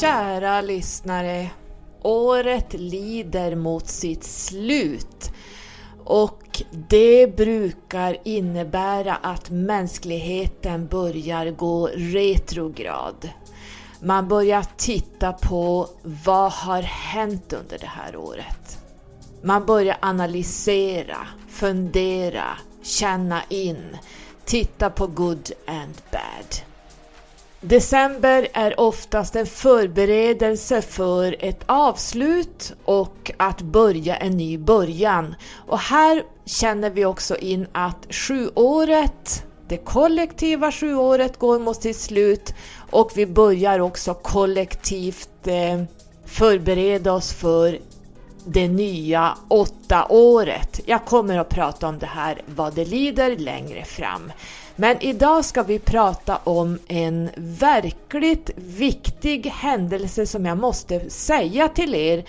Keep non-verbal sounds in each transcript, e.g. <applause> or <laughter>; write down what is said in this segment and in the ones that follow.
Kära lyssnare, året lider mot sitt slut och det brukar innebära att mänskligheten börjar gå retrograd. Man börjar titta på vad har hänt under det här året. Man börjar analysera, fundera, känna in, titta på good and bad. December är oftast en förberedelse för ett avslut och att börja en ny början. Och här känner vi också in att sjuåret, det kollektiva sjuåret går mot sitt slut och vi börjar också kollektivt eh, förbereda oss för det nya åtta året. Jag kommer att prata om det här vad det lider längre fram. Men idag ska vi prata om en verkligt viktig händelse som jag måste säga till er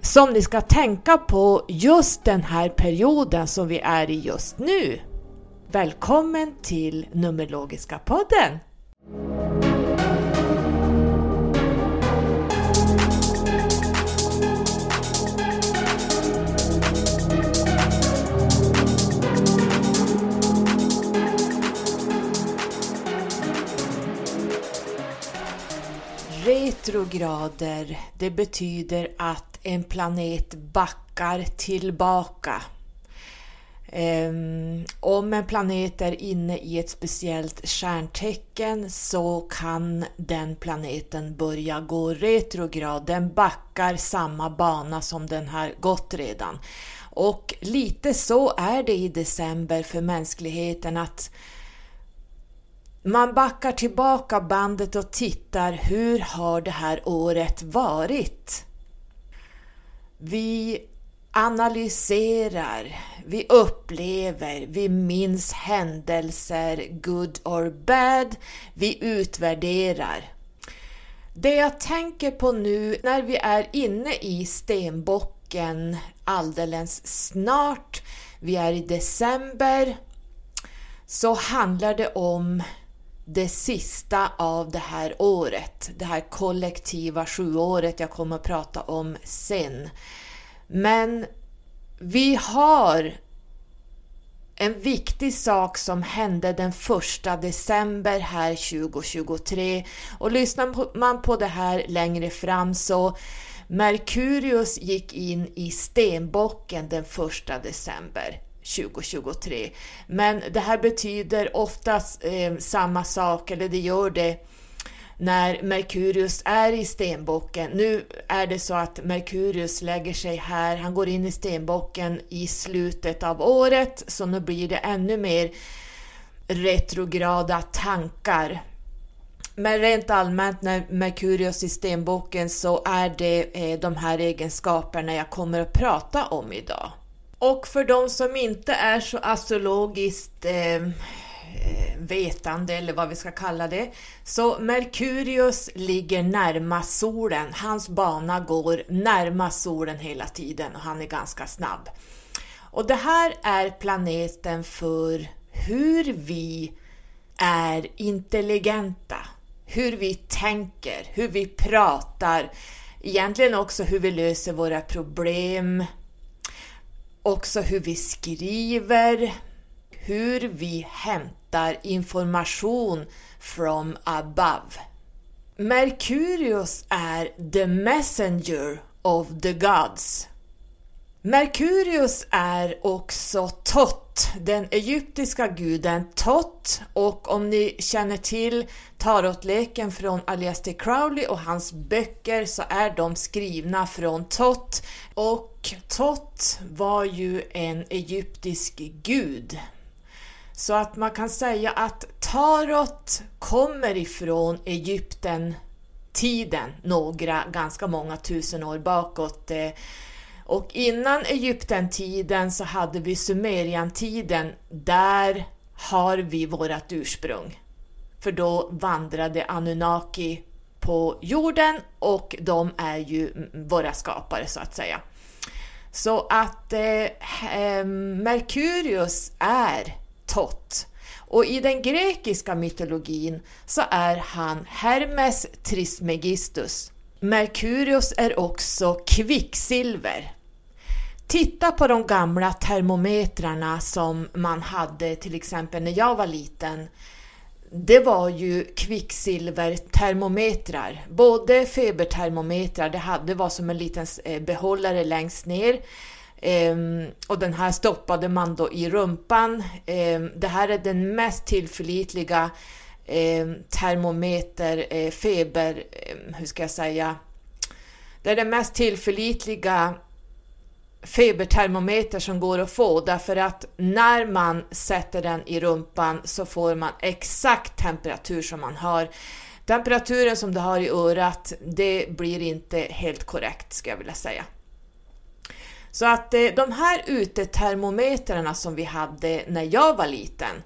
som ni ska tänka på just den här perioden som vi är i just nu. Välkommen till Numerologiska podden! Retrograder, det betyder att en planet backar tillbaka. Um, om en planet är inne i ett speciellt stjärntecken så kan den planeten börja gå retrograd. Den backar samma bana som den har gått redan. Och lite så är det i december för mänskligheten att man backar tillbaka bandet och tittar hur har det här året varit? Vi analyserar, vi upplever, vi minns händelser, good or bad, vi utvärderar. Det jag tänker på nu när vi är inne i stenbocken alldeles snart, vi är i december, så handlar det om det sista av det här året, det här kollektiva sjuåret jag kommer att prata om sen. Men vi har en viktig sak som hände den 1 december här 2023 och lyssnar man på det här längre fram så Merkurius gick in i stenbocken den 1 december. 2023. Men det här betyder oftast eh, samma sak, eller det gör det när Merkurius är i stenbocken. Nu är det så att Merkurius lägger sig här, han går in i stenbocken i slutet av året, så nu blir det ännu mer retrograda tankar. Men rent allmänt när Merkurius i stenbocken så är det eh, de här egenskaperna jag kommer att prata om idag. Och för de som inte är så astrologiskt eh, vetande eller vad vi ska kalla det. Så Merkurius ligger närmast solen. Hans bana går närmast solen hela tiden och han är ganska snabb. Och det här är planeten för hur vi är intelligenta, hur vi tänker, hur vi pratar, egentligen också hur vi löser våra problem, också hur vi skriver, hur vi hämtar information from above. Merkurius är the messenger of the gods. Merkurius är också Tot, den egyptiska guden Tot och om ni känner till tarotleken från Aleister Crowley och hans böcker så är de skrivna från Tot och Tot var ju en egyptisk gud. Så att man kan säga att tarot kommer ifrån Egypten tiden, några, ganska många tusen år bakåt. Eh, och innan Egyptentiden så hade vi Sumeriantiden, där har vi vårt ursprung. För då vandrade Anunnaki på jorden och de är ju våra skapare så att säga. Så att eh, eh, Merkurius är Tot. Och i den grekiska mytologin så är han Hermes Trismegistus. Merkurius är också kvicksilver. Titta på de gamla termometrarna som man hade till exempel när jag var liten. Det var ju kvicksilvertermometrar, både febertermometrar, det hade var som en liten eh, behållare längst ner. Ehm, och den här stoppade man då i rumpan. Ehm, det här är den mest tillförlitliga ehm, termometer, eh, feber, ehm, hur ska jag säga, det är den mest tillförlitliga febertermometer som går att få därför att när man sätter den i rumpan så får man exakt temperatur som man har. Temperaturen som du har i örat, det blir inte helt korrekt ska jag vilja säga. Så att eh, de här utetermometrarna som vi hade när jag var liten,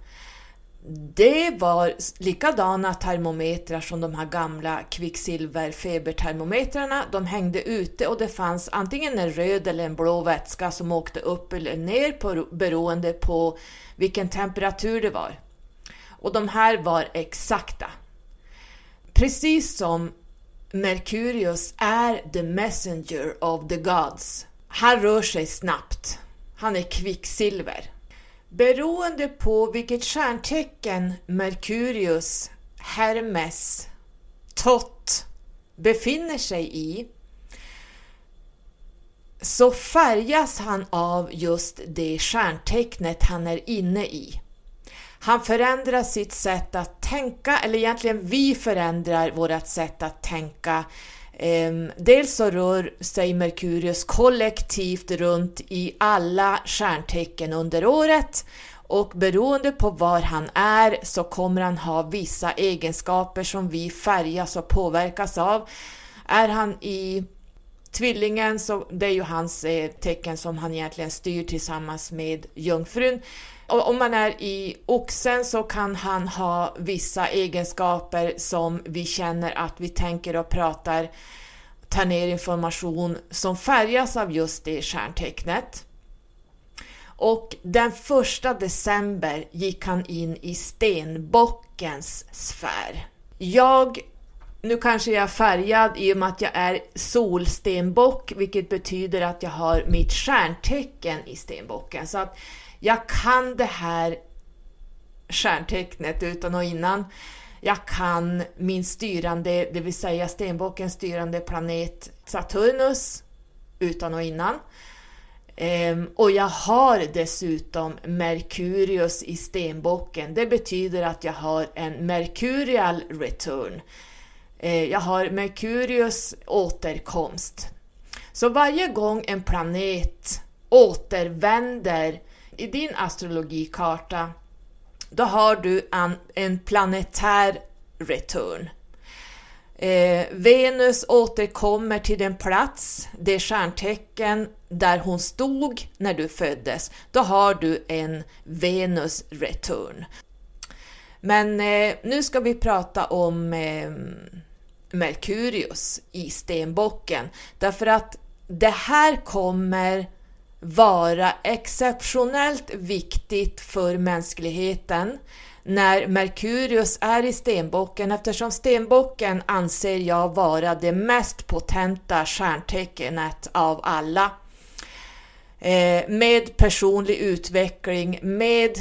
det var likadana termometrar som de här gamla kvicksilverfebertermometrarna. De hängde ute och det fanns antingen en röd eller en blå vätska som åkte upp eller ner på, beroende på vilken temperatur det var. Och de här var exakta. Precis som Merkurius är the messenger of the gods. Han rör sig snabbt. Han är kvicksilver. Beroende på vilket stjärntecken Merkurius, Hermes, Tott befinner sig i så färgas han av just det stjärntecknet han är inne i. Han förändrar sitt sätt att tänka, eller egentligen vi förändrar vårt sätt att tänka Ehm, dels så rör sig Merkurius kollektivt runt i alla stjärntecken under året och beroende på var han är så kommer han ha vissa egenskaper som vi färgas och påverkas av. Är han i Tvillingen, så det är ju hans eh, tecken som han egentligen styr tillsammans med Jungfrun. Om man är i Oxen så kan han ha vissa egenskaper som vi känner att vi tänker och pratar, tar ner information som färgas av just det stjärntecknet. Och den första december gick han in i stenbockens sfär. Jag nu kanske jag är färgad i och med att jag är solstenbock, vilket betyder att jag har mitt stjärntecken i stenbocken. Så att jag kan det här stjärntecknet utan och innan. Jag kan min styrande, det vill säga stenbockens styrande planet Saturnus utan och innan. Ehm, och jag har dessutom Merkurius i stenbocken. Det betyder att jag har en Mercurial return. Ehm, jag har Merkurius återkomst. Så varje gång en planet återvänder i din astrologikarta, då har du en, en planetär return. Eh, Venus återkommer till den plats, det stjärntecken där hon stod när du föddes. Då har du en Venus return. Men eh, nu ska vi prata om eh, Merkurius i stenbocken därför att det här kommer vara exceptionellt viktigt för mänskligheten när Merkurius är i stenbocken eftersom stenbocken anser jag vara det mest potenta stjärntecknet av alla. Eh, med personlig utveckling, med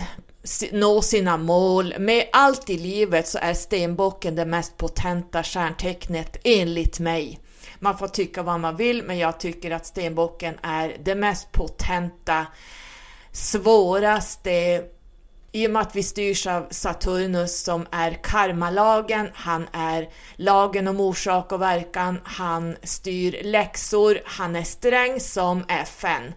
nå sina mål, med allt i livet så är stenbocken det mest potenta stjärntecknet enligt mig. Man får tycka vad man vill, men jag tycker att stenbocken är det mest potenta, svåraste, i och med att vi styrs av Saturnus som är karmalagen, han är lagen om orsak och verkan, han styr läxor, han är sträng som FN.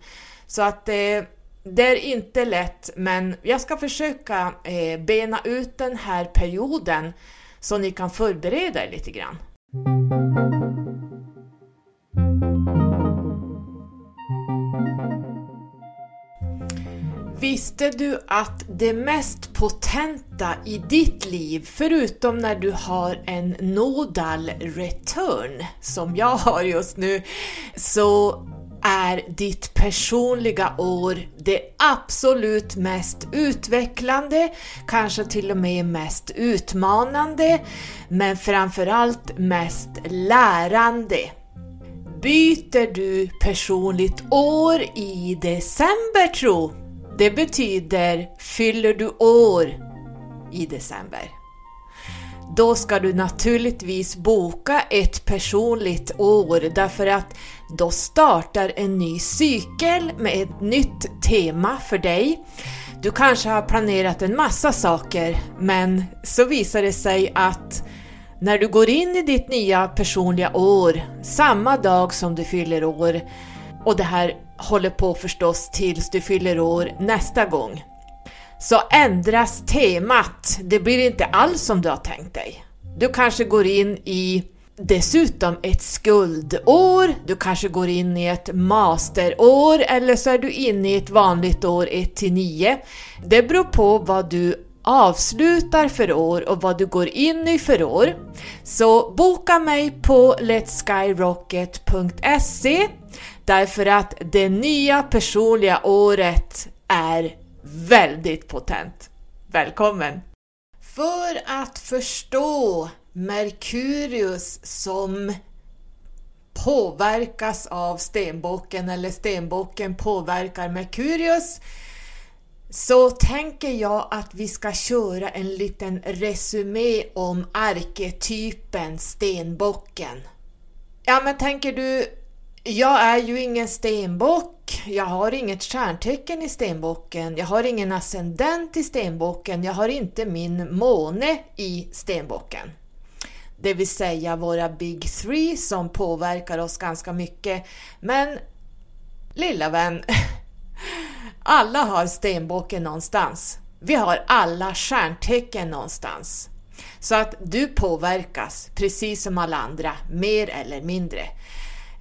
Så att eh, det är inte lätt, men jag ska försöka eh, bena ut den här perioden så ni kan förbereda er lite grann. Visste du att det mest potenta i ditt liv, förutom när du har en nodal return, som jag har just nu, så är ditt personliga år det absolut mest utvecklande, kanske till och med mest utmanande, men framförallt mest lärande. Byter du personligt år i december tro? Det betyder fyller du år i december då ska du naturligtvis boka ett personligt år därför att då startar en ny cykel med ett nytt tema för dig. Du kanske har planerat en massa saker men så visar det sig att när du går in i ditt nya personliga år samma dag som du fyller år och det här håller på förstås tills du fyller år nästa gång så ändras temat. Det blir inte alls som du har tänkt dig. Du kanske går in i dessutom ett skuldår, du kanske går in i ett masterår eller så är du inne i ett vanligt år 1 till 9. Det beror på vad du avslutar för år och vad du går in i för år. Så boka mig på letskyrocket.se därför att det nya personliga året är väldigt potent. Välkommen! För att förstå Merkurius som påverkas av stenbocken eller stenbocken påverkar Merkurius så tänker jag att vi ska köra en liten resumé om arketypen stenbocken. Ja men tänker du, jag är ju ingen stenbock jag har inget stjärntecken i stenbocken, jag har ingen ascendent i stenbocken, jag har inte min måne i stenbocken. Det vill säga våra Big Three som påverkar oss ganska mycket. Men lilla vän, <laughs> alla har stenbocken någonstans. Vi har alla stjärntecken någonstans. Så att du påverkas, precis som alla andra, mer eller mindre.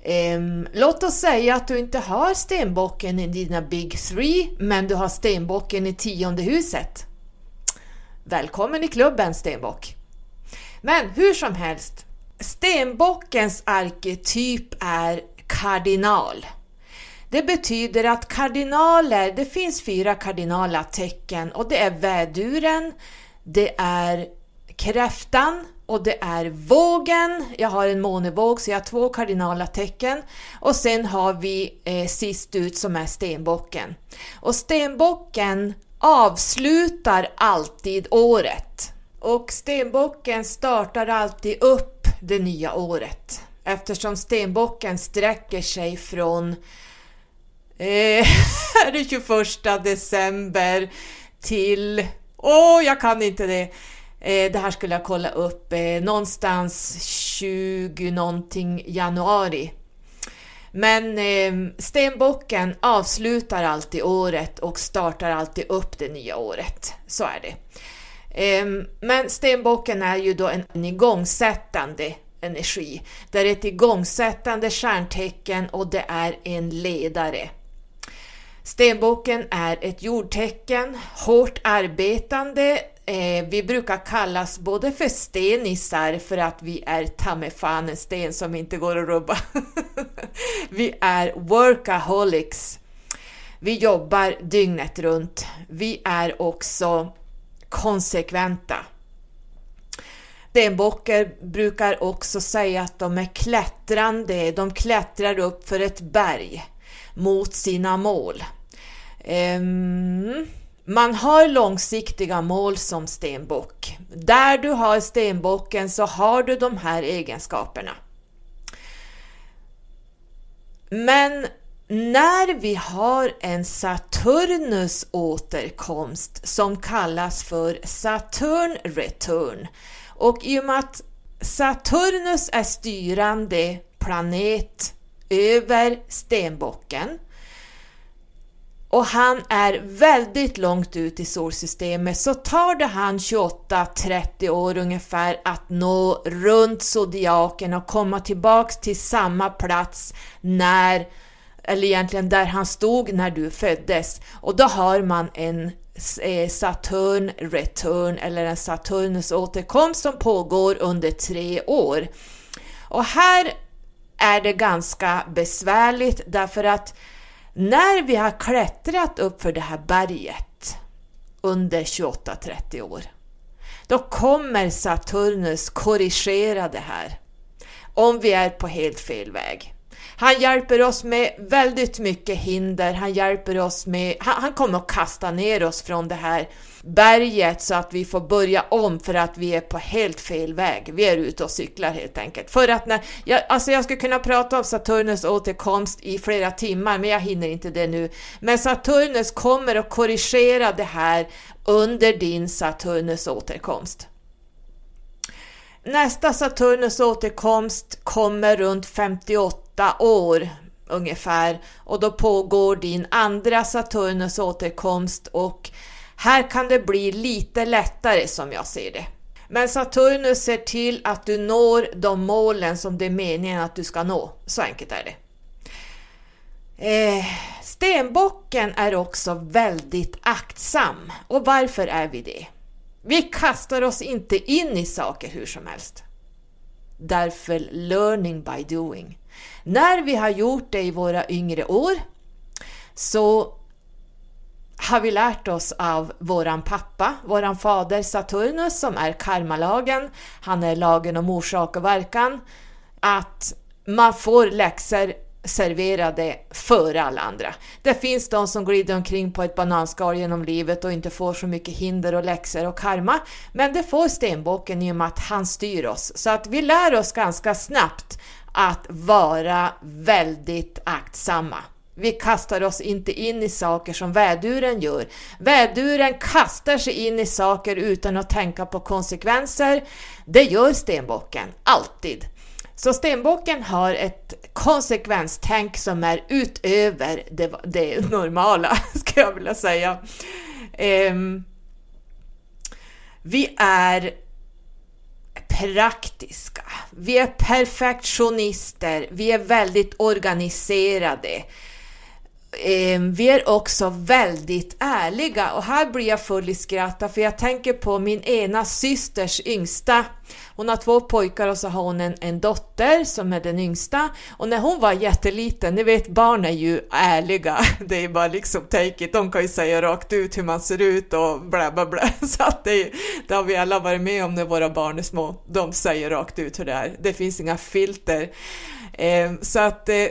Um, låt oss säga att du inte har stenbocken i dina Big Three, men du har stenbocken i tionde huset. Välkommen i klubben stenbock! Men hur som helst, stenbockens arketyp är kardinal. Det betyder att kardinaler, det finns fyra kardinala tecken och det är väduren, det är kräftan, och det är vågen. Jag har en månevåg så jag har två kardinala tecken och sen har vi eh, sist ut som är stenbocken. Och stenbocken avslutar alltid året och stenbocken startar alltid upp det nya året eftersom stenbocken sträcker sig från eh, <laughs> det 21 december till, åh oh, jag kan inte det, Eh, det här skulle jag kolla upp eh, någonstans 20 någonting januari. Men eh, stenbocken avslutar alltid året och startar alltid upp det nya året. Så är det. Eh, men stenbocken är ju då en igångsättande energi. Det är ett igångsättande stjärntecken och det är en ledare. Stenbocken är ett jordtecken, hårt arbetande, Eh, vi brukar kallas både för stenisar för att vi är ta fan en sten som inte går att rubba. <laughs> vi är workaholics. Vi jobbar dygnet runt. Vi är också konsekventa. Stenbockar brukar också säga att de är klättrande, de klättrar upp för ett berg mot sina mål. Um, man har långsiktiga mål som stenbock. Där du har stenbocken så har du de här egenskaperna. Men när vi har en Saturnus återkomst som kallas för Saturn return och i och med att Saturnus är styrande planet över stenbocken och han är väldigt långt ut i solsystemet så tar det han 28-30 år ungefär att nå runt zodiaken och komma tillbaks till samma plats när, eller egentligen där han stod när du föddes. Och då har man en eh, Saturn return eller en Saturnus återkomst som pågår under tre år. Och här är det ganska besvärligt därför att när vi har klättrat upp för det här berget under 28-30 år, då kommer Saturnus korrigera det här om vi är på helt fel väg. Han hjälper oss med väldigt mycket hinder, han hjälper oss med, han, han kommer att kasta ner oss från det här berget så att vi får börja om för att vi är på helt fel väg. Vi är ute och cyklar helt enkelt. För att när, jag, alltså jag skulle kunna prata om Saturnus återkomst i flera timmar, men jag hinner inte det nu. Men Saturnus kommer att korrigera det här under din Saturnus återkomst. Nästa Saturnus återkomst kommer runt 58 år ungefär och då pågår din andra Saturnus återkomst och här kan det bli lite lättare som jag ser det. Men Saturnus ser till att du når de målen som det är meningen att du ska nå. Så enkelt är det. Eh, stenbocken är också väldigt aktsam. Och varför är vi det? Vi kastar oss inte in i saker hur som helst. Därför learning by doing. När vi har gjort det i våra yngre år så har vi lärt oss av våran pappa, våran fader Saturnus som är karmalagen, han är lagen om orsak och verkan, att man får läxor serverade före alla andra. Det finns de som glider omkring på ett bananskal genom livet och inte får så mycket hinder och läxor och karma, men det får stenbocken i och med att han styr oss. Så att vi lär oss ganska snabbt att vara väldigt aktsamma. Vi kastar oss inte in i saker som väduren gör. Väduren kastar sig in i saker utan att tänka på konsekvenser. Det gör stenbocken, alltid. Så stenbocken har ett konsekvenstänk som är utöver det, det normala, <laughs> ska jag vilja säga. Um, vi är praktiska, vi är perfektionister, vi är väldigt organiserade. Ehm, vi är också väldigt ärliga och här blir jag full i skratt för jag tänker på min ena systers yngsta. Hon har två pojkar och så har hon en, en dotter som är den yngsta och när hon var jätteliten, ni vet barn är ju ärliga, <laughs> det är bara liksom take it, de kan ju säga rakt ut hur man ser ut och bla bla bla. <laughs> Så att det, det har vi alla varit med om när våra barn är små, de säger rakt ut hur det är, det finns inga filter. Eh, så att eh,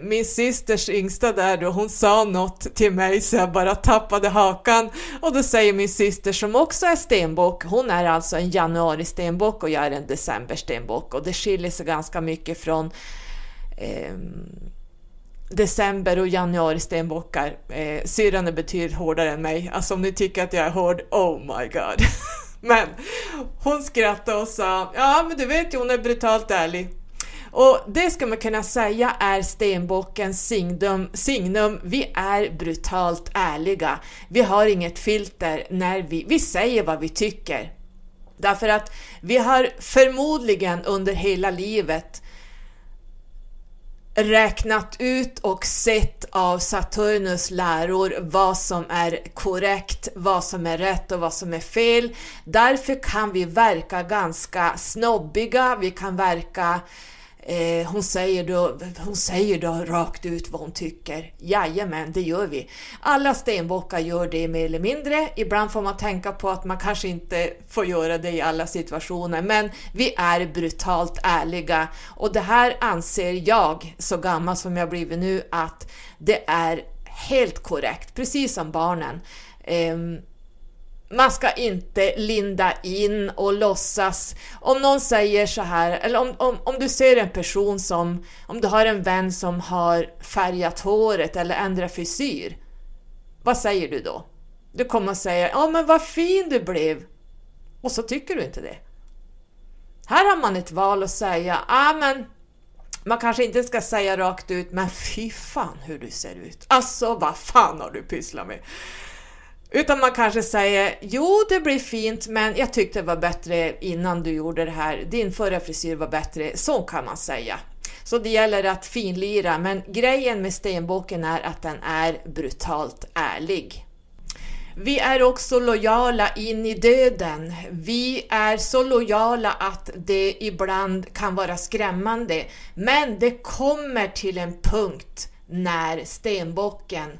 min systers yngsta där då, hon sa något till mig så jag bara tappade hakan och då säger min syster som också är stenbock, hon är alltså en januari stenbock och jag är en december stenbock och det skiljer sig ganska mycket från eh, december och januari stenbockar. Eh, syrran är betydligt hårdare än mig, alltså om ni tycker att jag är hård, oh my god. <laughs> men hon skrattade och sa, ja men du vet ju hon är brutalt ärlig. Och det ska man kunna säga är stenbockens signum, signum. Vi är brutalt ärliga. Vi har inget filter när vi, vi säger vad vi tycker. Därför att vi har förmodligen under hela livet räknat ut och sett av Saturnus läror vad som är korrekt, vad som är rätt och vad som är fel. Därför kan vi verka ganska snobbiga, vi kan verka Eh, hon, säger då, hon säger då rakt ut vad hon tycker. Jajamän, det gör vi. Alla stenbockar gör det mer eller mindre. Ibland får man tänka på att man kanske inte får göra det i alla situationer, men vi är brutalt ärliga och det här anser jag, så gammal som jag blivit nu, att det är helt korrekt, precis som barnen. Eh, man ska inte linda in och låtsas. Om någon säger så här, eller om, om, om du ser en person som, om du har en vän som har färgat håret eller ändrat frisyr, vad säger du då? Du kommer att säga, ja men vad fin du blev, och så tycker du inte det. Här har man ett val att säga, ja men man kanske inte ska säga rakt ut, men fy fan hur du ser ut. Alltså vad fan har du pysslat med? Utan man kanske säger, jo det blir fint men jag tyckte det var bättre innan du gjorde det här, din förra frisyr var bättre, så kan man säga. Så det gäller att finlira, men grejen med stenboken är att den är brutalt ärlig. Vi är också lojala in i döden. Vi är så lojala att det ibland kan vara skrämmande. Men det kommer till en punkt när stenbocken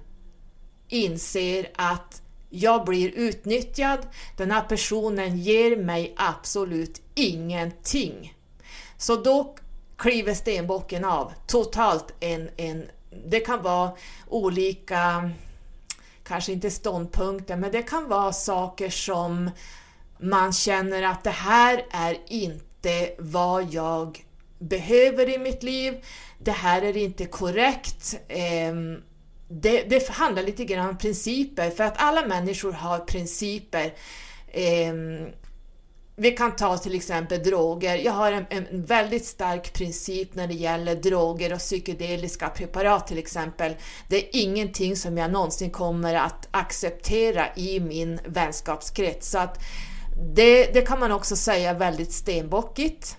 inser att jag blir utnyttjad, den här personen ger mig absolut ingenting. Så då kliver stenbocken av totalt en, en det kan vara olika, kanske inte ståndpunkter, men det kan vara saker som man känner att det här är inte vad jag behöver i mitt liv. Det här är inte korrekt. Eh, det, det handlar lite grann om principer, för att alla människor har principer. Eh, vi kan ta till exempel droger. Jag har en, en, väldigt stark princip när det gäller droger och psykedeliska preparat till exempel. Det är ingenting som jag någonsin kommer att acceptera i min vänskapskrets. Så att det, det kan man också säga väldigt stenbockigt.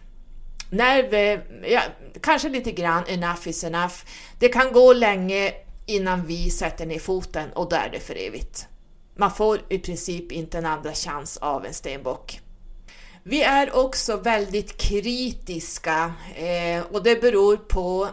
När vi, ja, kanske lite grann enough is enough. Det kan gå länge innan vi sätter ner foten och då är det för evigt. Man får i princip inte en andra chans av en stenbock. Vi är också väldigt kritiska eh, och det beror på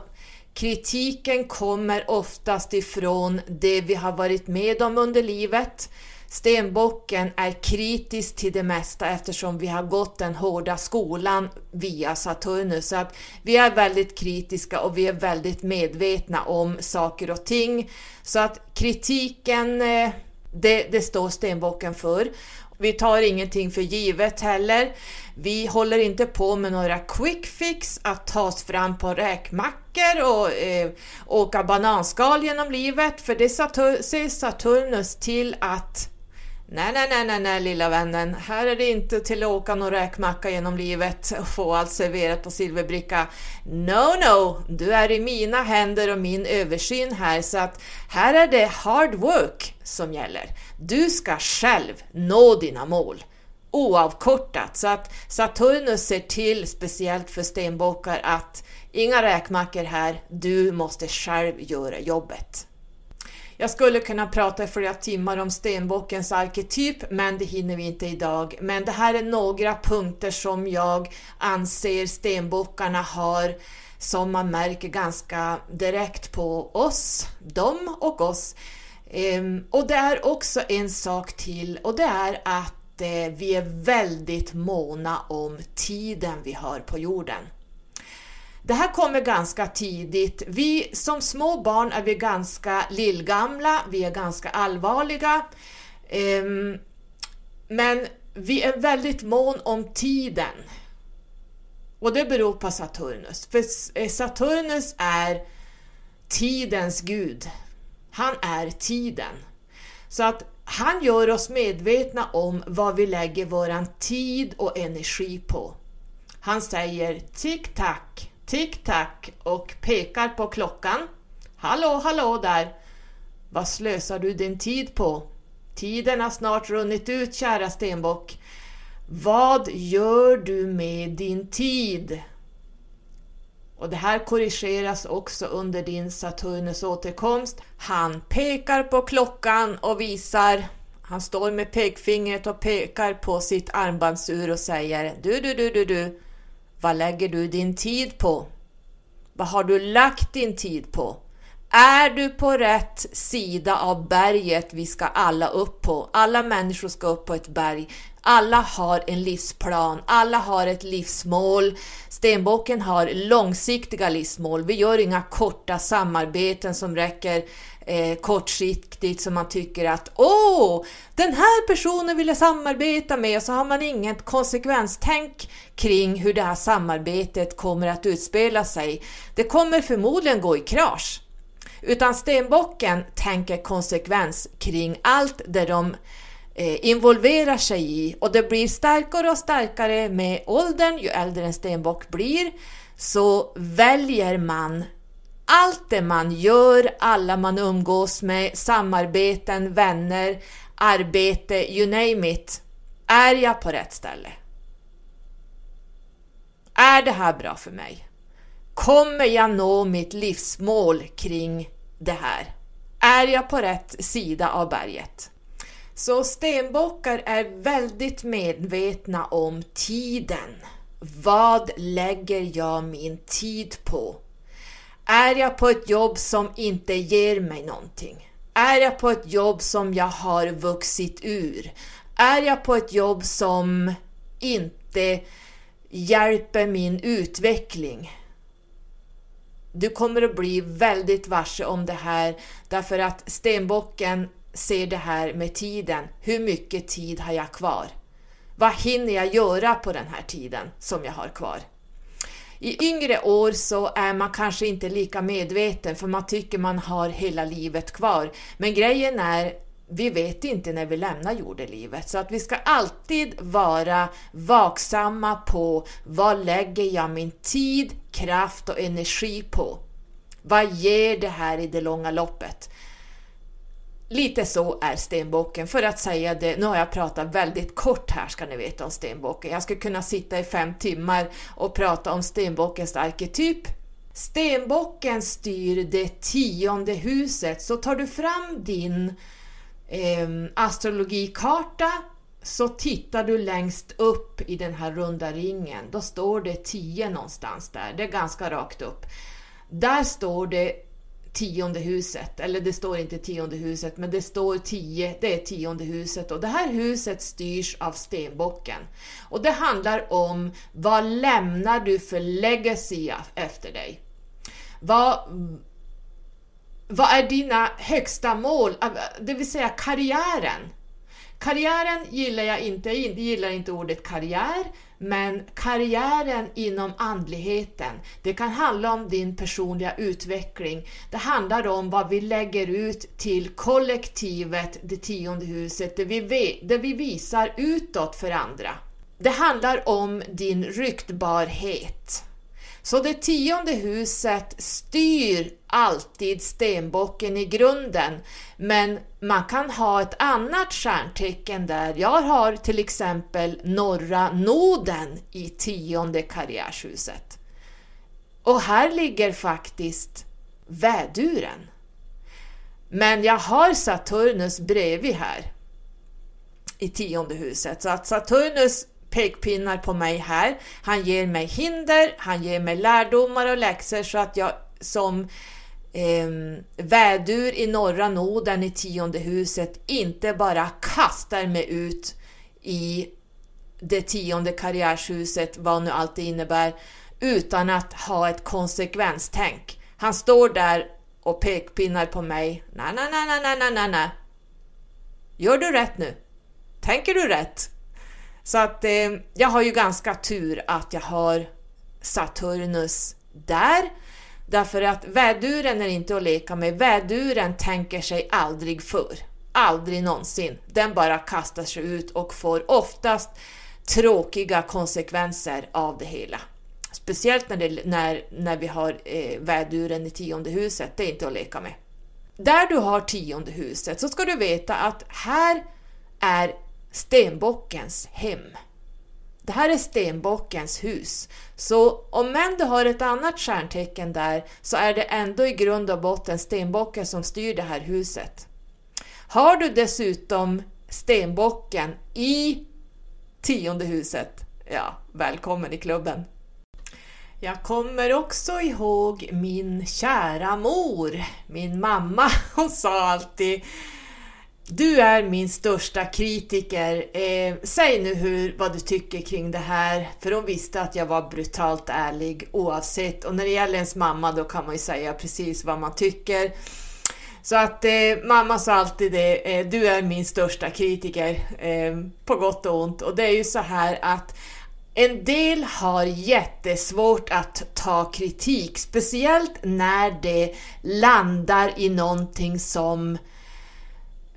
kritiken kommer oftast ifrån det vi har varit med om under livet. Stenbocken är kritisk till det mesta eftersom vi har gått den hårda skolan via Saturnus. Så att vi är väldigt kritiska och vi är väldigt medvetna om saker och ting. Så att kritiken, eh, det, det står stenbocken för. Vi tar ingenting för givet heller. Vi håller inte på med några quick fix att ta oss fram på räkmackor och eh, åka bananskal genom livet, för det ser Saturnus till att Nej, nej, nej, nej, nej, lilla vännen. Här är det inte till att åka någon räkmacka genom livet och få allt serverat på silverbricka. No, no, du är i mina händer och min översyn här, så att här är det hard work som gäller. Du ska själv nå dina mål oavkortat, så att Saturnus ser till, speciellt för stenbockar, att inga räkmackor här, du måste själv göra jobbet. Jag skulle kunna prata i flera timmar om stenbockens arketyp, men det hinner vi inte idag. Men det här är några punkter som jag anser stenbockarna har som man märker ganska direkt på oss, dem och oss. Ehm, och det är också en sak till och det är att eh, vi är väldigt måna om tiden vi har på jorden. Det här kommer ganska tidigt. Vi som små barn är vi ganska lillgamla, vi är ganska allvarliga. Um, men vi är väldigt mån om tiden. Och det beror på Saturnus. För eh, Saturnus är tidens gud. Han är tiden. Så att han gör oss medvetna om vad vi lägger våran tid och energi på. Han säger tick-tack, tick-tack och pekar på klockan. Hallå, hallå där! Vad slösar du din tid på? Tiden har snart runnit ut, kära stenbock. Vad gör du med din tid? Och det här korrigeras också under din Saturnus återkomst. Han pekar på klockan och visar, han står med pekfingret och pekar på sitt armbandsur och säger Du, du, du, du, du, vad lägger du din tid på? Vad har du lagt din tid på? Är du på rätt sida av berget vi ska alla upp på? Alla människor ska upp på ett berg. Alla har en livsplan, alla har ett livsmål. Stenbocken har långsiktiga livsmål. Vi gör inga korta samarbeten som räcker eh, kortsiktigt som man tycker att åh, den här personen vill jag samarbeta med och så har man inget konsekvenstänk kring hur det här samarbetet kommer att utspela sig. Det kommer förmodligen gå i krasch. Utan stenbocken tänker konsekvens kring allt det de Eh, involverar sig i och det blir starkare och starkare med åldern. Ju äldre en stenbock blir så väljer man allt det man gör, alla man umgås med, samarbeten, vänner, arbete, you name it. Är jag på rätt ställe? Är det här bra för mig? Kommer jag nå mitt livsmål kring det här? Är jag på rätt sida av berget? Så stenbockar är väldigt medvetna om tiden. Vad lägger jag min tid på? Är jag på ett jobb som inte ger mig någonting? Är jag på ett jobb som jag har vuxit ur? Är jag på ett jobb som inte hjälper min utveckling? Du kommer att bli väldigt varse om det här därför att stenbocken ser det här med tiden. Hur mycket tid har jag kvar? Vad hinner jag göra på den här tiden som jag har kvar? I yngre år så är man kanske inte lika medveten för man tycker man har hela livet kvar. Men grejen är, vi vet inte när vi lämnar jordelivet så att vi ska alltid vara vaksamma på vad lägger jag min tid, kraft och energi på? Vad ger det här i det långa loppet? Lite så är stenbocken. För att säga det, nu har jag pratat väldigt kort här ska ni veta om stenbocken. Jag skulle kunna sitta i fem timmar och prata om stenbockens arketyp. Stenbocken styr det tionde huset, så tar du fram din eh, astrologikarta så tittar du längst upp i den här runda ringen. Då står det 10 någonstans där, det är ganska rakt upp. Där står det tionde huset, eller det står inte tionde huset, men det står tio, det är tionde huset och det här huset styrs av stenbocken. Och det handlar om vad lämnar du för legacy efter dig? Vad, vad är dina högsta mål, det vill säga karriären? Karriären gillar jag inte, jag gillar inte ordet karriär, men karriären inom andligheten, det kan handla om din personliga utveckling. Det handlar om vad vi lägger ut till kollektivet, det tionde huset, det vi, det vi visar utåt för andra. Det handlar om din ryktbarhet. Så det tionde huset styr alltid stenbocken i grunden, men man kan ha ett annat stjärntecken där. Jag har till exempel norra noden i tionde karriärshuset. Och här ligger faktiskt väduren. Men jag har Saturnus bredvid här i tionde huset, så att Saturnus pekpinnar på mig här. Han ger mig hinder, han ger mig lärdomar och läxor så att jag som eh, vädur i norra noden i tionde huset inte bara kastar mig ut i det tionde karriärshuset, vad nu allt det innebär, utan att ha ett konsekvenstänk. Han står där och pekpinnar på mig. Nej, nej, nej, nej, nej, nej, nej. Gör du rätt nu? Tänker du rätt? Så att eh, jag har ju ganska tur att jag har Saturnus där. Därför att väduren är inte att leka med. Väduren tänker sig aldrig för. Aldrig någonsin. Den bara kastar sig ut och får oftast tråkiga konsekvenser av det hela. Speciellt när, det, när, när vi har eh, väduren i tionde huset, det är inte att leka med. Där du har tionde huset så ska du veta att här är stenbockens hem. Det här är stenbockens hus. Så om än du har ett annat stjärntecken där så är det ändå i grund och botten stenbocken som styr det här huset. Har du dessutom stenbocken i tionde huset, ja, välkommen i klubben! Jag kommer också ihåg min kära mor, min mamma. Hon sa alltid du är min största kritiker. Eh, säg nu hur, vad du tycker kring det här. För hon visste att jag var brutalt ärlig oavsett. Och när det gäller ens mamma då kan man ju säga precis vad man tycker. Så att eh, mamma sa alltid det, eh, du är min största kritiker. Eh, på gott och ont. Och det är ju så här att en del har jättesvårt att ta kritik, speciellt när det landar i någonting som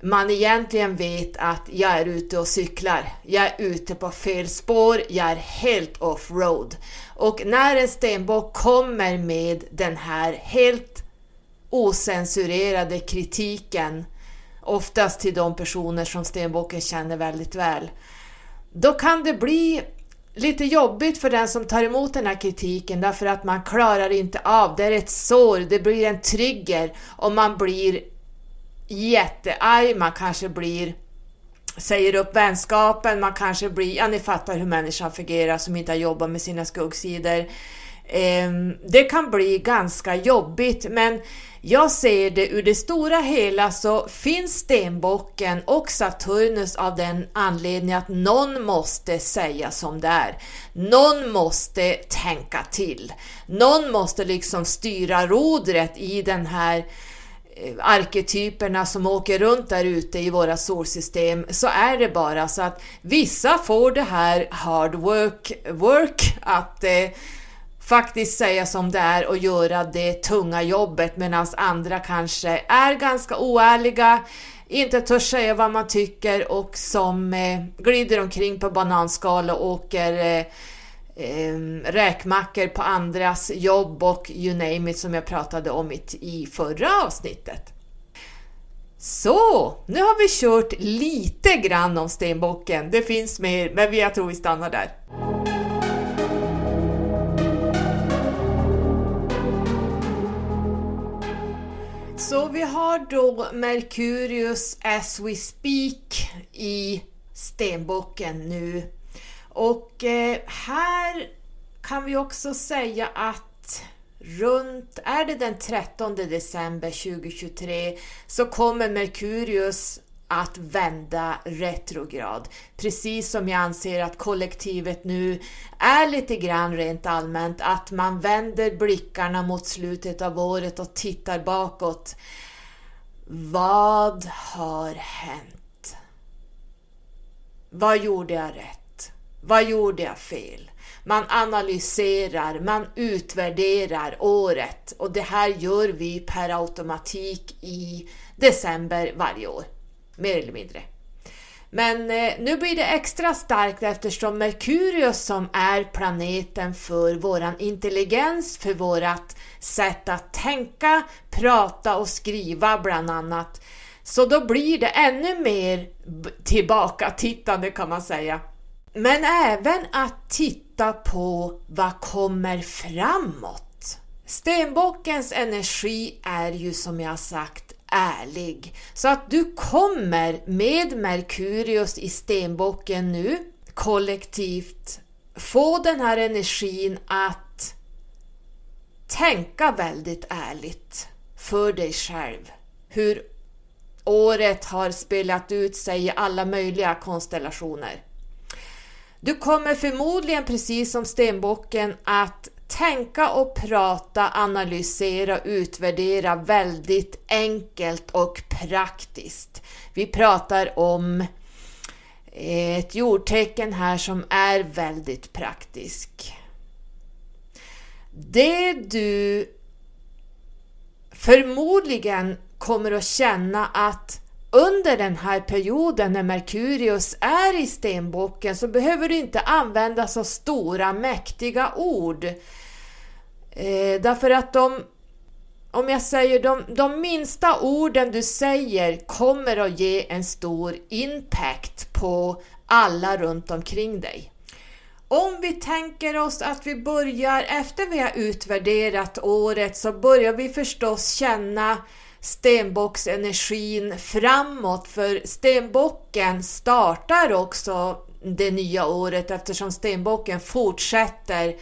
man egentligen vet att jag är ute och cyklar, jag är ute på fel spår, jag är helt off-road. Och när en stenbock kommer med den här helt osensurerade kritiken, oftast till de personer som stenbocken känner väldigt väl, då kan det bli lite jobbigt för den som tar emot den här kritiken därför att man klarar inte av, det är ett sår, det blir en trigger och man blir jättearg, man kanske blir säger upp vänskapen, man kanske blir, ja ni fattar hur människan fungerar som inte har jobbat med sina skuggsidor. Ehm, det kan bli ganska jobbigt men jag ser det ur det stora hela så finns stenbocken och Saturnus av den anledningen att någon måste säga som det är. Någon måste tänka till. Någon måste liksom styra rodret i den här eh, Eh, arketyperna som åker runt där ute i våra solsystem så är det bara så att vissa får det här hard work, work att eh, faktiskt säga som det är och göra det tunga jobbet medan andra kanske är ganska oärliga, inte törs säga vad man tycker och som eh, glider omkring på bananskal och åker eh, eh, räkmackor på andras jobb och you name it som jag pratade om i förra avsnittet. Så, nu har vi kört lite grann om stenbocken. Det finns mer, men jag tror vi stannar där. Så vi har då Merkurius as we speak i stenbocken nu. Och eh, här kan vi också säga att runt, är det den 13 december 2023 så kommer Merkurius att vända retrograd. Precis som jag anser att kollektivet nu är lite grann rent allmänt, att man vänder blickarna mot slutet av året och tittar bakåt. Vad har hänt? Vad gjorde jag rätt? Vad gjorde jag fel? Man analyserar, man utvärderar året och det här gör vi per automatik i december varje år mer eller mindre. Men eh, nu blir det extra starkt eftersom Merkurius som är planeten för våran intelligens, för vårat sätt att tänka, prata och skriva bland annat. Så då blir det ännu mer tillbakatittande kan man säga. Men även att titta på vad kommer framåt. Stenbockens energi är ju som jag sagt ärlig. Så att du kommer med Merkurius i stenbocken nu kollektivt få den här energin att tänka väldigt ärligt för dig själv. Hur året har spelat ut sig i alla möjliga konstellationer. Du kommer förmodligen precis som stenbocken att tänka och prata, analysera, utvärdera väldigt enkelt och praktiskt. Vi pratar om eh, ett jordtecken här som är väldigt praktisk. Det du förmodligen kommer att känna att under den här perioden när Merkurius är i stenbocken så behöver du inte använda så stora mäktiga ord. Eh, därför att de, om jag säger de, de minsta orden du säger kommer att ge en stor impact på alla runt omkring dig. Om vi tänker oss att vi börjar, efter vi har utvärderat året, så börjar vi förstås känna stenbocksenergin framåt, för stenbocken startar också det nya året eftersom stenbocken fortsätter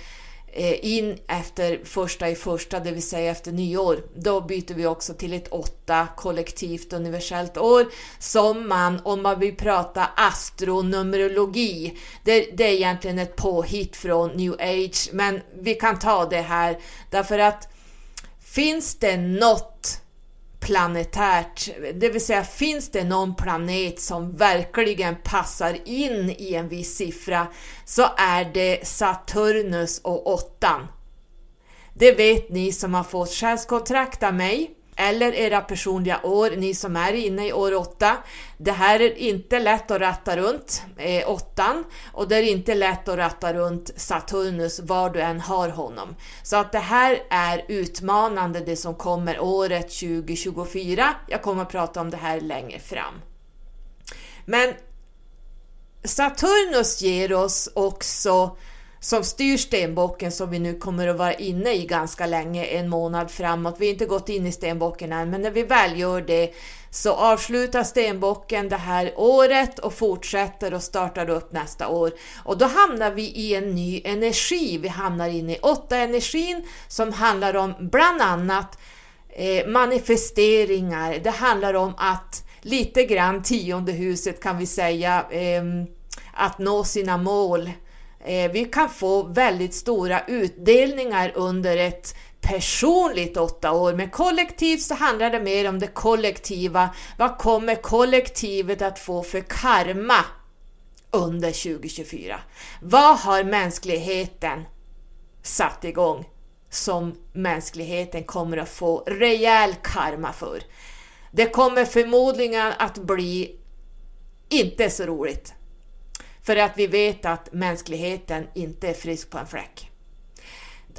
eh, in efter första i första, det vill säga efter nyår. Då byter vi också till ett åtta kollektivt universellt år som man, om man vill prata astronumerologi, det, det är egentligen ett påhitt från new age, men vi kan ta det här därför att finns det något planetärt, det vill säga finns det någon planet som verkligen passar in i en viss siffra så är det Saturnus och åttan. Det vet ni som har fått själskontrakt av mig eller era personliga år, ni som är inne i år 8. Det här är inte lätt att ratta runt eh, åttan och det är inte lätt att ratta runt Saturnus var du än har honom. Så att det här är utmanande det som kommer året 2024. Jag kommer att prata om det här längre fram. Men Saturnus ger oss också som styr stenbocken som vi nu kommer att vara inne i ganska länge, en månad framåt. Vi har inte gått in i stenbocken än, men när vi väl gör det så avslutar stenbocken det här året och fortsätter och startar upp nästa år. Och då hamnar vi i en ny energi. Vi hamnar in i åtta energin som handlar om bland annat eh, manifesteringar. Det handlar om att lite grann tionde huset kan vi säga, eh, att nå sina mål. Eh, vi kan få väldigt stora utdelningar under ett personligt åtta år, men kollektivt så handlar det mer om det kollektiva. Vad kommer kollektivet att få för karma under 2024? Vad har mänskligheten satt igång som mänskligheten kommer att få rejäl karma för? Det kommer förmodligen att bli inte så roligt. För att vi vet att mänskligheten inte är frisk på en fläck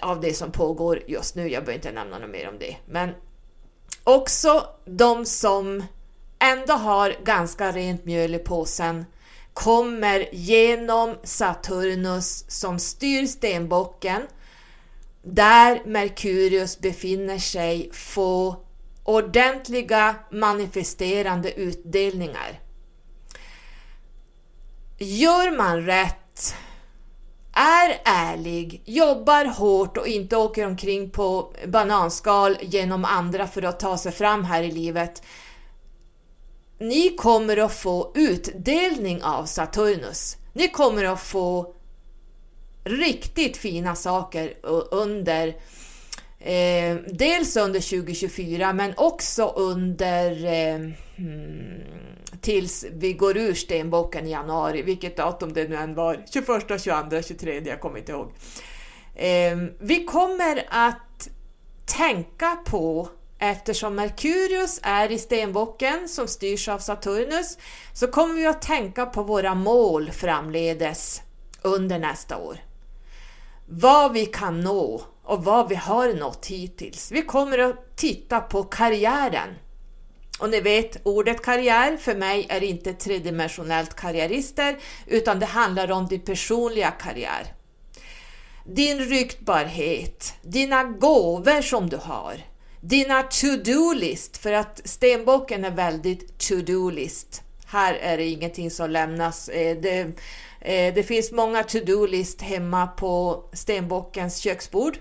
av det som pågår just nu. Jag behöver inte nämna något mer om det. Men också de som ändå har ganska rent mjöl i påsen kommer genom Saturnus som styr stenbocken där Merkurius befinner sig få ordentliga manifesterande utdelningar. Gör man rätt är ärlig, jobbar hårt och inte åker omkring på bananskal genom andra för att ta sig fram här i livet. Ni kommer att få utdelning av Saturnus. Ni kommer att få riktigt fina saker under eh, dels under 2024 men också under eh, hmm, tills vi går ur stenbocken i januari, vilket datum det nu än var, 21, 22, 23, jag kommer inte ihåg. Ehm, vi kommer att tänka på Eftersom Merkurius är i stenbocken som styrs av Saturnus så kommer vi att tänka på våra mål framledes under nästa år. Vad vi kan nå och vad vi har nått hittills. Vi kommer att titta på karriären. Och ni vet, ordet karriär för mig är inte tredimensionellt karriärister, utan det handlar om din personliga karriär. Din ryktbarhet, dina gåvor som du har, dina to-do-list, för att stenbocken är väldigt to-do-list. Här är det ingenting som lämnas. Eh, det, eh, det finns många to-do-list hemma på stenbockens köksbord.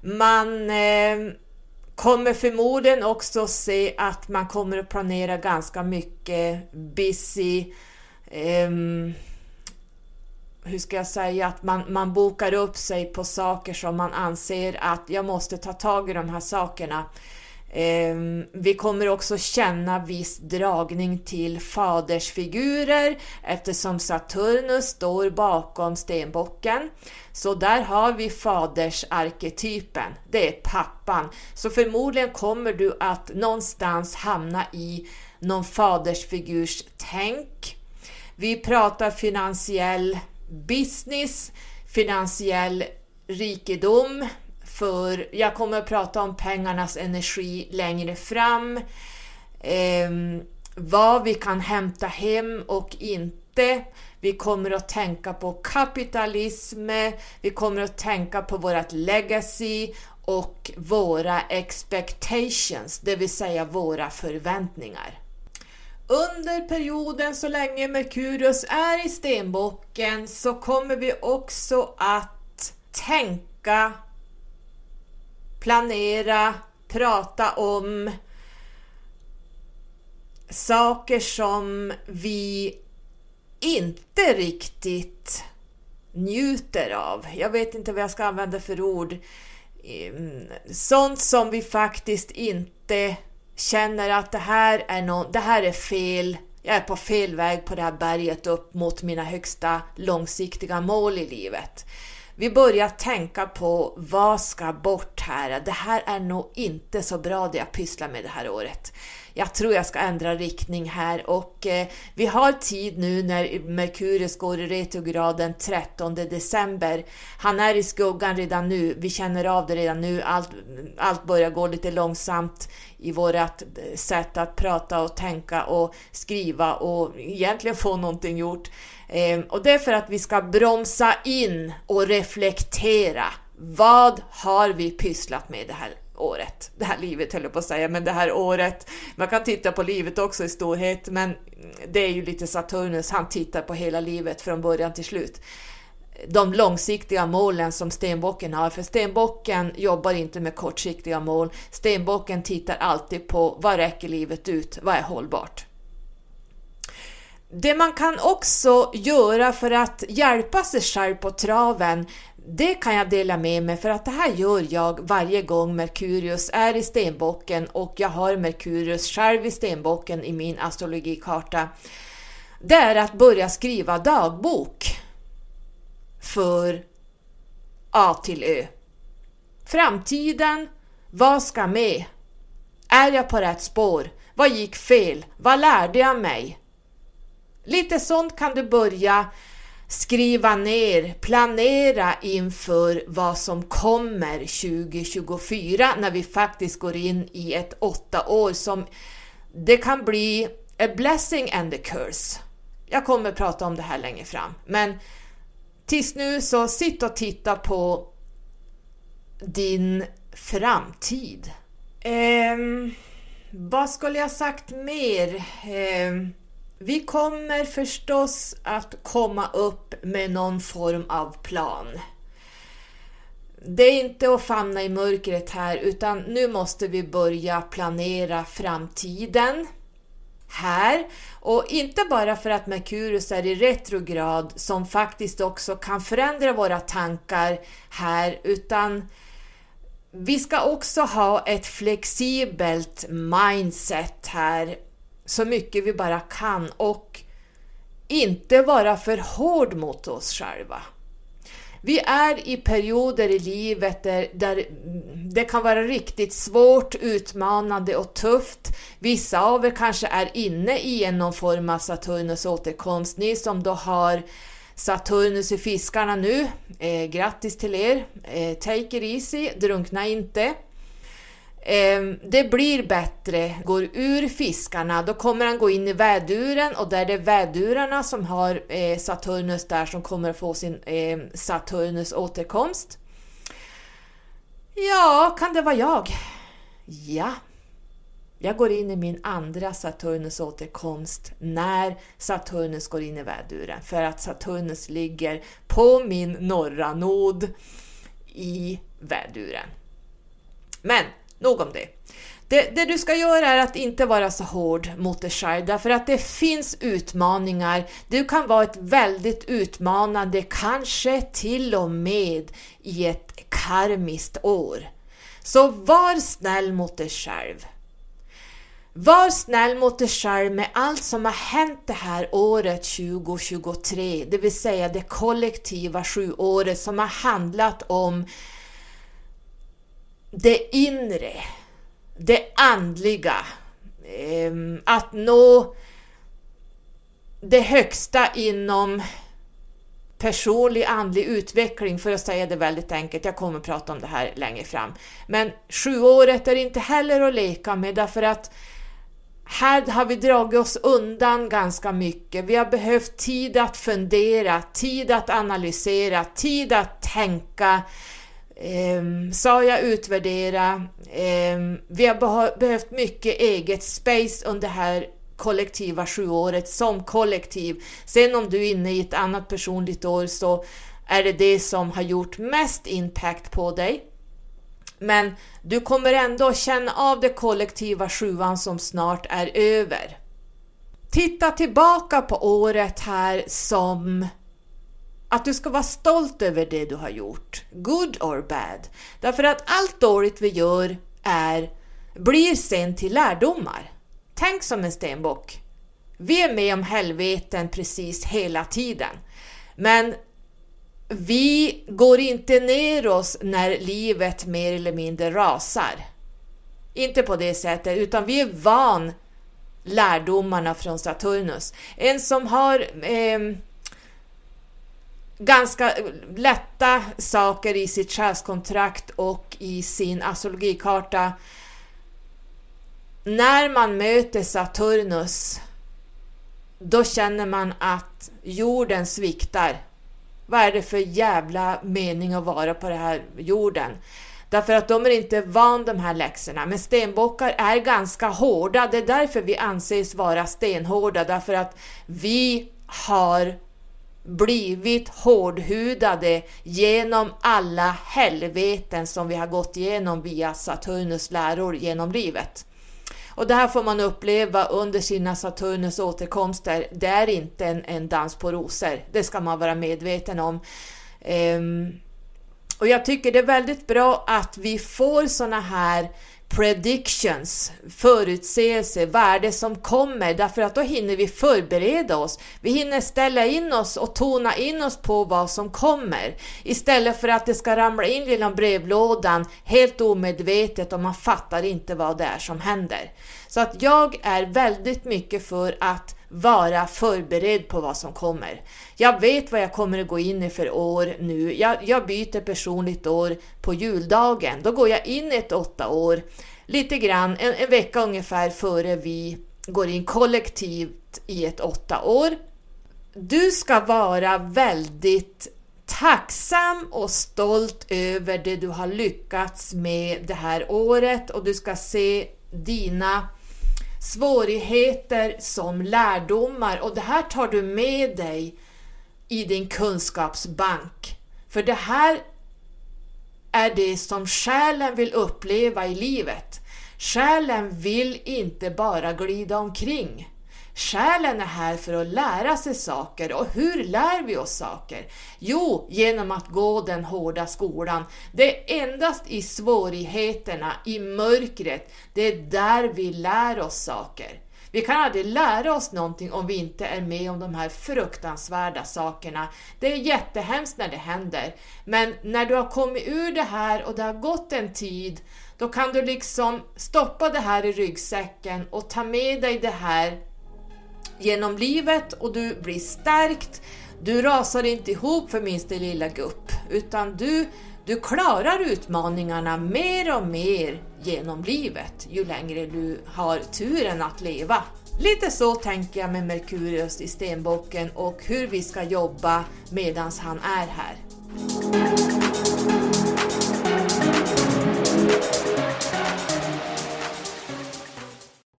Man eh, kommer förmodligen också se att man kommer att planera ganska mycket busy, um, hur ska jag säga, att man, man bokar upp sig på saker som man anser att jag måste ta tag i de här sakerna. Ehm, vi kommer också känna viss dragning till fadersfigurer eftersom Saturnus står bakom stenbocken. Så där har vi fadersarketypen, det är pappan. Så förmodligen kommer du att någonstans hamna i någon fadersfigurs tänk. Vi pratar finansiell business, finansiell rikedom, för jag kommer att prata om pengarnas energi längre fram. Eh, vad vi kan hämta hem och inte. Vi kommer att tänka på kapitalism, vi kommer att tänka på vårt legacy och våra expectations, det vill säga våra förväntningar. Under perioden så länge Merkurius är i stenbocken så kommer vi också att tänka planera, prata om saker som vi inte riktigt njuter av. Jag vet inte vad jag ska använda för ord. Ehm, sånt som vi faktiskt inte känner att det här är, no det här är fel. Jag är på fel väg på det här berget upp mot mina högsta långsiktiga mål i livet. Vi börjar tänka på vad ska bort här? Det här är nog inte så bra det jag pysslar med det här året. jag tror jag ska ändra riktning här och eh, vi har tid nu när Merkurius går i retrograd den 13 december. Han är i skuggan redan nu, vi känner av det redan nu, allt, allt börjar gå lite långsamt i vårt eh, sätt att prata och tänka och skriva och egentligen få någonting gjort. Ehm, och det är för att vi ska bromsa in och reflektera. Vad har vi pysslat med det här året? Det här livet höll jag på att säga, men det här året. Man kan titta på livet också i storhet, men det är ju lite Saturnus, han tittar på hela livet från början till slut de långsiktiga målen som stenbocken har, för stenbocken jobbar inte med kortsiktiga mål. Stenbocken tittar alltid på vad räcker livet ut, vad är hållbart? Det man kan också göra för att hjälpa sig själv på traven, det kan jag dela med mig för att det här gör jag varje gång Merkurius är i stenbocken och jag har Merkurius själv i stenbocken i min astrologikarta. Det är att börja skriva dagbok för A till Ö. Framtiden, vad ska med? Är jag på rätt spår? Vad gick fel? Vad lärde jag mig? Lite sånt kan du börja skriva ner, planera inför vad som kommer 2024 när vi faktiskt går in i ett åtta år som det kan bli a blessing and a curse. Jag kommer prata om det här längre fram, men tills nu så sitt och titta på din framtid. Eh, vad skulle jag sagt mer? Eh, vi kommer förstås att komma upp med någon form av plan. Det är inte att famna i mörkret här utan nu måste vi börja planera framtiden här och inte bara för att Merkurius är i retrograd som faktiskt också kan förändra våra tankar här utan vi ska också ha ett flexibelt mindset här så mycket vi bara kan och inte vara för hård mot oss själva. Vi är i perioder i livet där, där det kan vara riktigt svårt, utmanande och tufft. Vissa av er kanske är inne i någon form av Saturnus återkomst. Ni som då har Saturnus i fiskarna nu, eh, grattis till er! Eh, take it easy, drunkna inte. Ehm, det blir bättre, går ur fiskarna, då kommer han gå in i väduren och där det vädurarna som har eh, Saturnus där som kommer få sin eh, Saturnus återkomst. Ja, kan det vara jag? Ja. Jag går in i min andra Saturnus återkomst när Saturnus går in i väduren för att Saturnus ligger på min norra nod i väduren. Men Nog om det. det. Det du ska göra är att inte vara så hård mot dig själv därför att det finns utmaningar. Du kan vara ett väldigt utmanande, kanske till och med i ett karmiskt år. Så var snäll mot dig själv. Var snäll mot dig själv med allt som har hänt det här året 2023, det vill säga det kollektiva sjuåret som har handlat om det inre, det andliga, ehm, att nå det högsta inom personlig andlig utveckling för att säga det väldigt enkelt. Jag kommer att prata om det här längre fram. Men sjuåret är inte heller att leka med därför att här har vi dragit oss undan ganska mycket. Vi har behövt tid att fundera, tid att analysera, tid att tänka, Um, sa jag utvärdera. Um, vi har behövt mycket eget space under det här kollektiva sjuåret som kollektiv. Sen om du är inne i ett annat personligt år så är det det som har gjort mest impact på dig. Men du kommer ändå känna av det kollektiva sjuan som snart är över. Titta tillbaka på året här som att du ska vara stolt över det du har gjort, good or bad. Därför att allt dåligt vi gör är, blir sen till lärdomar. Tänk som en stenbock. Vi är med om helveten precis hela tiden. Men vi går inte ner oss när livet mer eller mindre rasar. Inte på det sättet, utan vi är van lärdomarna från Saturnus. En som har eh, ganska lätta saker i sitt själskontrakt och i sin astrologikarta. När man möter Saturnus, då känner man att jorden sviktar. Vad är det för jävla mening att vara på den här jorden? Därför att de är inte van de här läxorna. Men stenbockar är ganska hårda. Det är därför vi anses vara stenhårda. Därför att vi har blivit hårdhudade genom alla helveten som vi har gått igenom via Saturnus läror genom livet. Och det här får man uppleva under sina Saturnus återkomster. Det är inte en, en dans på rosor, det ska man vara medveten om. Um, och jag tycker det är väldigt bra att vi får såna här predictions, förutsägelser, vad är det som kommer? Därför att då hinner vi förbereda oss. Vi hinner ställa in oss och tona in oss på vad som kommer. Istället för att det ska ramla in genom brevlådan helt omedvetet och man fattar inte vad det är som händer. Så att jag är väldigt mycket för att vara förberedd på vad som kommer. Jag vet vad jag kommer att gå in i för år nu. Jag, jag byter personligt år på juldagen. Då går jag in ett åtta år, lite grann, en, en vecka ungefär före vi går in kollektivt i ett åtta år. Du ska vara väldigt tacksam och stolt över det du har lyckats med det här året och du ska se dina svårigheter som lärdomar och det här tar du med dig i din kunskapsbank. För det här är det som själen vill uppleva i livet. Själen vill inte bara glida omkring. Själen är här för att lära sig saker och hur lär vi oss saker? Jo, genom att gå den hårda skolan. Det är endast i svårigheterna, i mörkret, det är där vi lär oss saker. Vi kan aldrig lära oss någonting om vi inte är med om de här fruktansvärda sakerna. Det är jättehemskt när det händer, men när du har kommit ur det här och det har gått en tid, då kan du liksom stoppa det här i ryggsäcken och ta med dig det här genom livet och du blir stärkt. Du rasar inte ihop för minsta lilla gupp, utan du, du klarar utmaningarna mer och mer genom livet ju längre du har turen att leva. Lite så tänker jag med Merkurius i stenbocken och hur vi ska jobba medan han är här.